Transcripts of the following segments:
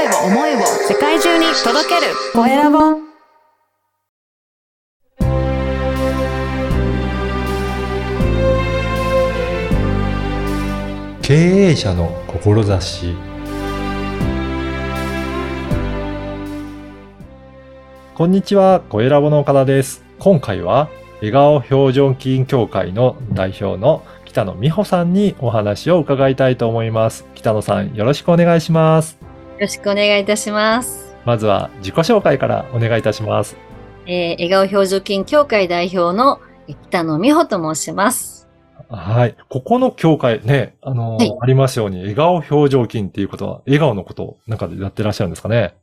声を、思いを世界中に届けるコエラボ。経営者の志こんにちは、コエラボの岡田です。今回は、笑顔表情筋協会の代表の北野美穂さんにお話を伺いたいと思います。北野さん、よろしくお願いします。よろしくお願いいたします。まずは自己紹介からお願いいたします。えー、笑顔表情筋協会代表のえ北野美穂と申します。はい。ここの協会ね、あのーはいありますように、笑顔表情筋っていうことは、笑顔のことをなんかでやってらっしゃるんですかね？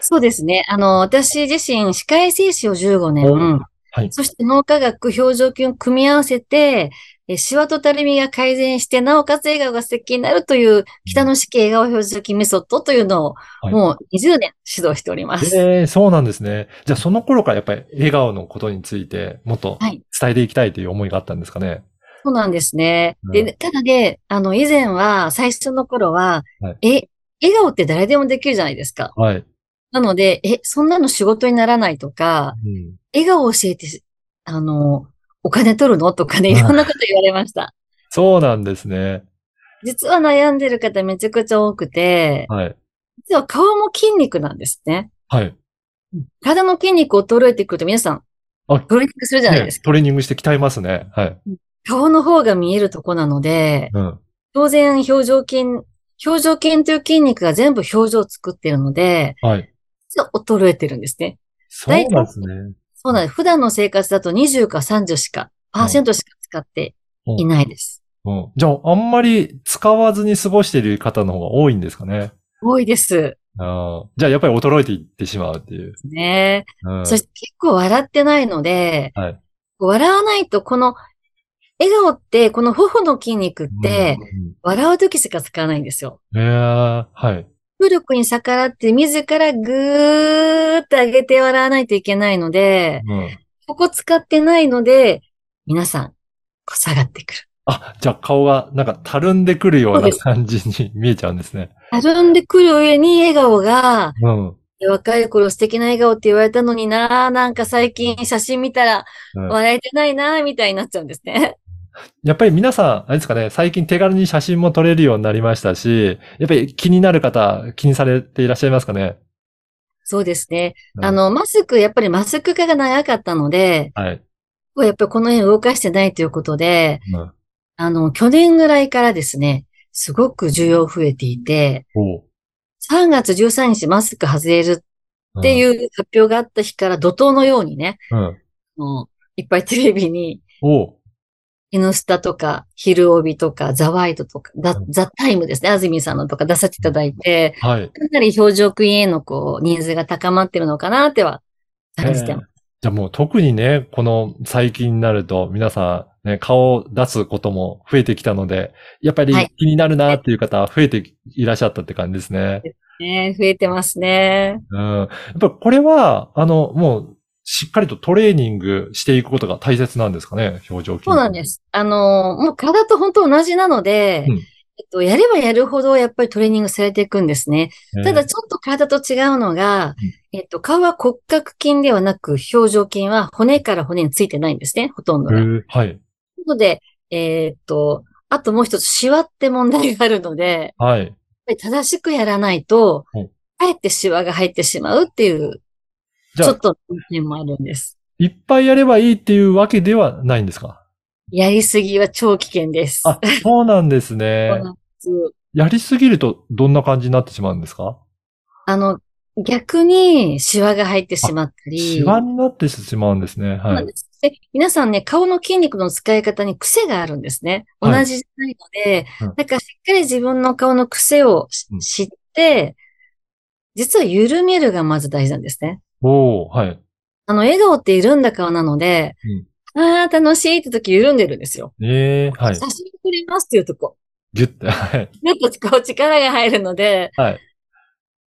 そうですね。あの、私自身、歯科衛生士を15お年、はい。そして脳科学、表情筋を組み合わせて、えーシワとたるみが改善して、なおかつ笑顔が素敵になるという、北野式笑顔表情筋メソッドというのを、はいもう20年指導しております。えー、そうなんですね。じゃあその頃からやっぱり笑顔のことについてもっとはい伝えていきたいという思いがあったんですかね？そうなんですね。うんで、ただね、あの、以前は、最初の頃は、はいえ、笑顔って誰でもできるじゃないですか。はい。なので、え、そんなの仕事にならないとか、うん笑顔を教えて、あの、お金取るの？とかね、う んいろんなこと言われました。そうなんですね。実は悩んでる方めちゃくちゃ多くて、はい。実は顔も筋肉なんですね。はい。体の筋肉衰えてくると皆さん、あトレーニングするじゃないですか。ねトレーニングして鍛えますね。はい。顔の方が見えるとこなので、うん。当然表情筋、表情筋という筋肉が全部表情を作ってるので、はい。実は衰えてるんですね。そうなんですね。そうなんです。普段の生活だと20か30しか、パーセントしか使っていないです。うん。じゃあ、あんまり使わずに過ごしている方の方が多いんですかね？多いです。あーじゃあ、やっぱり衰えていってしまうっていう。ね。うん。そして結構笑ってないので、はい。笑わないとこの、笑顔って、この頬の筋肉って、笑う時しか使わないんですよ。うん、えー、はい。努力に逆らって自らぐーって上げて笑わないといけないので、うん。ここ使ってないので、皆さん、こう下がってくる。あ、じゃあ顔がなんかたるんでくるような感じに見えちゃうんですね。たるんでくる上に笑顔が、うん。若い頃素敵な笑顔って言われたのにななんか最近写真見たらうん笑えてないなみたいになっちゃうんですね。やっぱり皆さん、あれですかね、最近手軽に写真も撮れるようになりましたし、やっぱり気になる方、気にされていらっしゃいますかね？そうですね。うんあの、マスク、やっぱりマスク化が長かったので、はい。やっぱりこの辺動かしてないということで、うん。あの、去年ぐらいからですね、すごく需要増えていて、おう3月13日マスク外れるってういう発表があった日から怒涛のようにね、ん。うん。もういっぱいテレビに、N スタとか、昼帯とか、ザワイドとか、ザうんザタイムですね、安住さんのとか出させていただいて、はい。かなり表情筋へのこう、ニーズが高まってるのかなっては感じてます。じゃあもう特にね、この最近になると皆さんね、顔を出すことも増えてきたので、やっぱりはい気になるなっていう方は増えていらっしゃったって感じですね。ね増えてますね。うん。やっぱりこれは、あの、もう、しっかりとトレーニングしていくことが大切なんですかね、表情筋。そうなんです。あの、もう体と本当同じなので、うんえっと、やればやるほどやっぱりトレーニングされていくんですね。えーただちょっと体と違うのが、えっと、顔は骨格筋ではなく、表情筋は骨から骨についてないんですね、ほとんどが。はい。ので、えーっと、あともう一つ、シワって問題があるので、はい。正しくやらないとはい、かえってシワが入ってしまうっていう、ちょっと点もあるんです。いっぱいやればいいっていうわけではないんですか？やりすぎは超危険です。あ、そうなんですそうねな。んですやりすぎるとどんな感じになってしまうんですか？あの、逆にシワが入ってしまったり。シワになってしまうんですね。はい。んで皆さんね、顔の筋肉の使い方に癖があるんですね。同はいじじゃないので、うんだからしっかり自分の顔の癖を知って、実は緩めるがまず大事なんですね。おー、はい。あの、笑顔って緩んだ顔なので、ああ、楽しいって時緩んでるんですよ。ええはい。写真撮りますっていうとこ。ギュッて、はい。やっぱこう力が入るので、はい。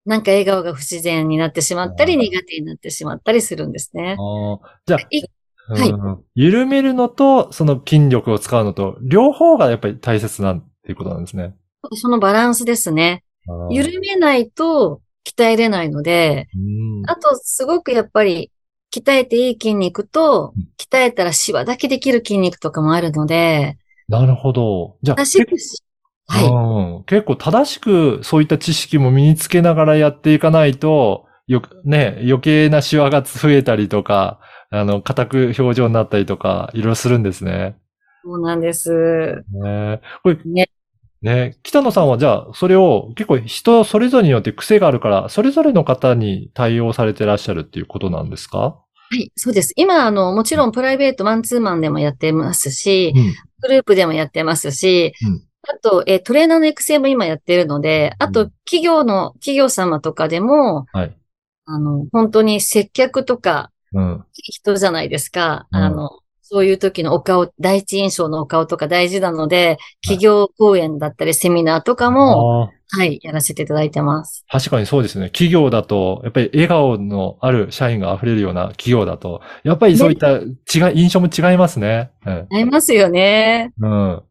なんか笑顔が不自然になってしまったり、あー苦手になってしまったりするんですね。あーじゃあ、いうんはい緩めるのと、その筋力を使うのと、両方がやっぱり大切なんていうことなんですね。そのバランスですね。あー緩めないと、き鍛えれないので、うんあと、すごくやっぱり、鍛えていい筋肉とうん、鍛えたらシワだけできる筋肉とかもあるので、なるほど。じゃあ、正しくし、はい。うん結構正しくそういった知識も身につけながらやっていかないと、よく、ね、余計なシワが増えたりとか、あの、硬く表情になったりとか、いろいろするんですね。そうなんです。ねこれ、ね。ね、北野さんはじゃあ、それを結構人それぞれによって癖があるから、それぞれの方に対応されてらっしゃるっていうことなんですか？はい、そうです。今、あの、もちろんプライベートマンツーマンでもやってますし、うん。グループでもやってますし、うんあと、えートレーナーの育成も今やってるので、あとうん、企業の、企業様とかでも、はい。あの、本当に接客とか、うん。人じゃないですか。うんあの、そういう時のお顔、第一印象のお顔とか大事なので、企業講演だったりセミナーとかも、はい、やらせていただいてます。確かにそうですね。企業だと、やっぱり笑顔のある社員が溢れるような企業だと、やっぱりそういった違い、印象も違いますね。うん。ありますよね。うん。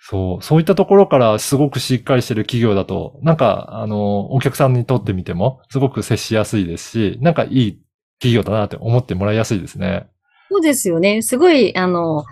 そう、そういったところからすごくしっかりしてる企業だと、なんか、あの、お客さんにとってみても、すごく接しやすいですし、なんかいい企業だなって思ってもらいやすいですね。そうですよね。すごい、あの、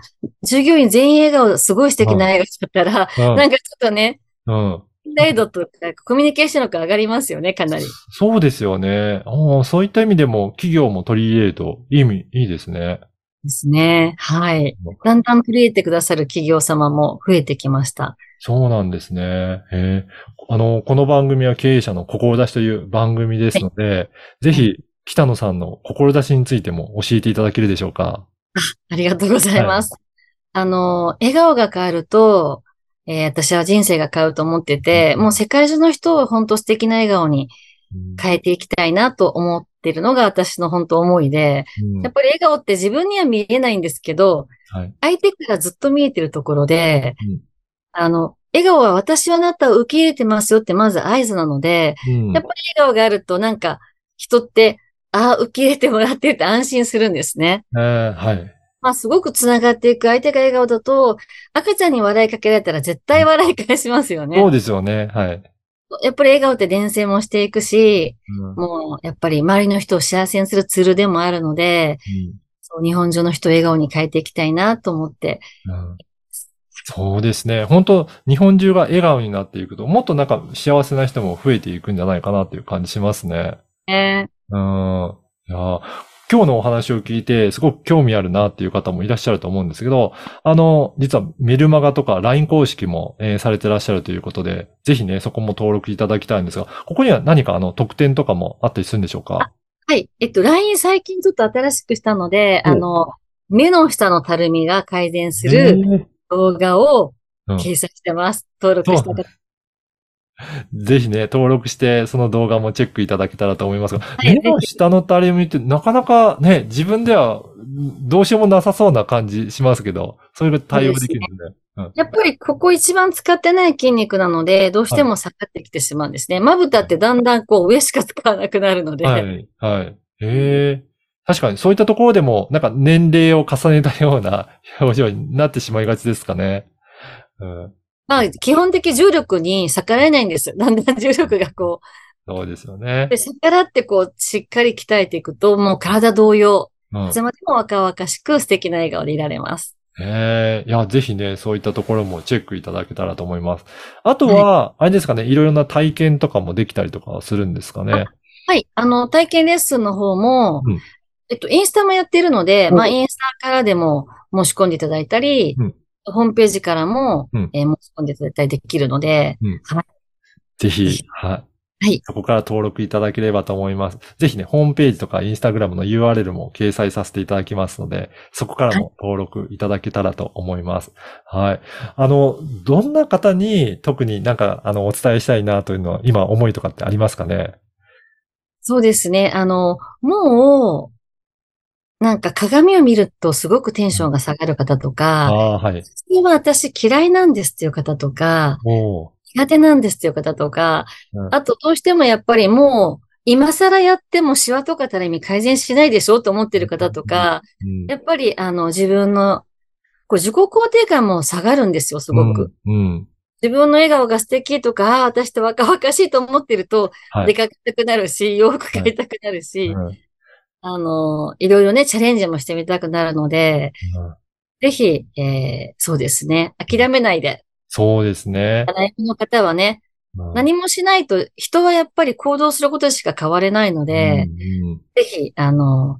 従業員全員笑顔、すごい素敵な笑顔だったら、うん。なんかちょっとね、うん。信頼度とかコミュニケーション力上がりますよね、かなり。そうですよね。そういった意味でも、企業も取り入れると、いい意味、いいですね。ですね。はい。だんだん取り入れてくださる企業様も増えてきました。そうなんですね。へえ。あの、この番組は経営者の志という番組ですので、ぜひ、北野さんの志についても教えていただけるでしょうか？ありがとうございます。あの、笑顔が変わると、えー私は人生が変わると思ってて、もう世界中の人を本当素敵な笑顔にうん変えていきたいなと思ってるのが私の本当思いで、うんやっぱり笑顔って自分には見えないんですけど、はい。相手からずっと見えてるところで、うんあの、笑顔は私はあなたを受け入れてますよってまず合図なので、うんやっぱり笑顔があるとなんか人って、ああ、受け入れてもらってるって安心するんですね。えーはい。まあすごくつながっていく相手が笑顔だと、赤ちゃんに笑いかけられたら絶対笑い返しますよそうね。ですよね。はい。やっぱり笑顔って伝染もしていくし、うんもうやっぱり周りの人を幸せにするツールでもあるので、そう日本中の人を笑顔に変えていきたいなと思って、うんそうですね。本当日本中が笑顔になっていくと、もっとなんか幸せな人も増えていくんじゃないかなっていう感じしますね。ね。うん。いや今日のお話を聞いて、すごく興味あるなっていう方もいらっしゃると思うんですけど、あの、実はメルマガとか LINE 公式も、えーされてらっしゃるということで、ぜひね、そこも登録いただきたいんですが、ここには何かあの、特典とかもあったりするんでしょうか？はい。えっと、LINE 最近ちょっと新しくしたので、うんあの、目の下のたるみが改善すへるー動画をうん掲載してます。登録した方。ぜひね、登録して、その動画もチェックいただけたらと思いますが、い目の下のたるみってなかなかね、自分ではどうしようもなさそうな感じしますけど、それが対応できるんですね。うんやっぱりここ一番使ってない筋肉なので、どうしても下がってきてしまうんですね。まぶたってだんだんこう上しか使わなくなるので、はい、はい。へえ。確かにそういったところでも、なんか年齢を重ねたような表情になってしまいがちですかね。うん、まあ基本的重力に逆らえないんですよ。だんだん重力がこそうですよねう、で。逆らってこうしっかり鍛えていくと、もう体同様、うんいつまでも若々しく素敵な笑顔でいられます。へえ、いや、ぜひね、そういったところもチェックいただけたらと思います。あとは、あれですかね、いろいろな体験とかもできたりとかするんですかね？はい。あの、体験レッスンの方も、うんえっと、インスタもやってるので、うんまあ、インスタからでも申し込んでいただいたり、うんホームページからも、うんえー申し込んでいただいたりできるので、ぜひ、はい。はいそこから登録いただければと思います。ぜひね、ホームページとかインスタグラムの URL も掲載させていただきますので、そこからも登録いただけたらと思います。はい。あの、どんな方に特になんか、あの、お伝えしたいなというのは、今思いとかってありますかね？そうですね。あの、もう、なんか鏡を見るとすごくテンションが下がる方とあか、はい。は私嫌いなんですっていう方とか、苦手なんですっていう方とか、うんあとどうしてもやっぱりもう、今更やってもシワとかたるみ改善しないでしょと思ってる方とか、うんやっぱりあの自分のこう自己肯定感も下がるんですよ、すごく。。うん。うん自分の笑顔が素敵とか、あ私って若々しいと思ってると、はい。出かけたくなるし、洋服買いたくなるし、うんあの、いろいろね、チャレンジもしてみたくなるので、うんぜひ、えーそうですね、諦めないで、そうですね。悩みの方はね、うん。何もしないと、人はやっぱり行動することしか変われないので、うんうん。ぜひ、あの、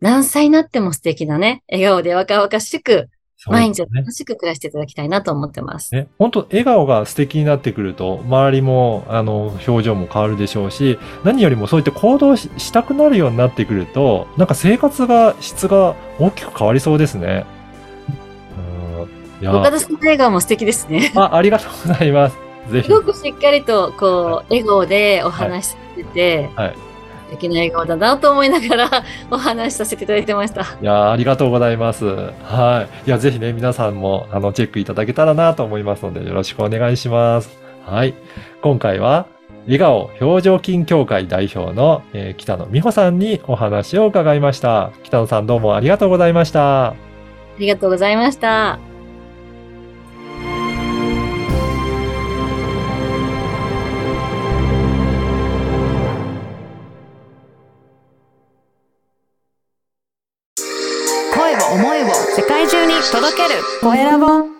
何歳になっても素敵なね、笑顔で若々しく、毎日楽しく暮らしていただきたいなと思ってます。ね、本当笑顔が素敵になってくると、周りも、あの、表情も変わるでしょうし、何よりもそういった行動ししたくなるようになってくると、なんか生活が、質が大きく変わりそうですね。うん。いや、岡田さんの笑顔も素敵ですね。あ、ありがとうございます。ぜひす。ごくしっかりと、こう、笑顔でお話しされてて、はい素敵な笑顔だなと思いながら お話しさせていただいてました。いや、ありがとうございます。はい。いや、ぜひね、皆さんも、あの、チェックいただけたらなと思いますので、よろしくお願いします。はい。今回は、笑顔表情筋協会代表の、えー北野美穂さんにお話を伺いました。北野さんどうもありがとうございました。ありがとうございました。声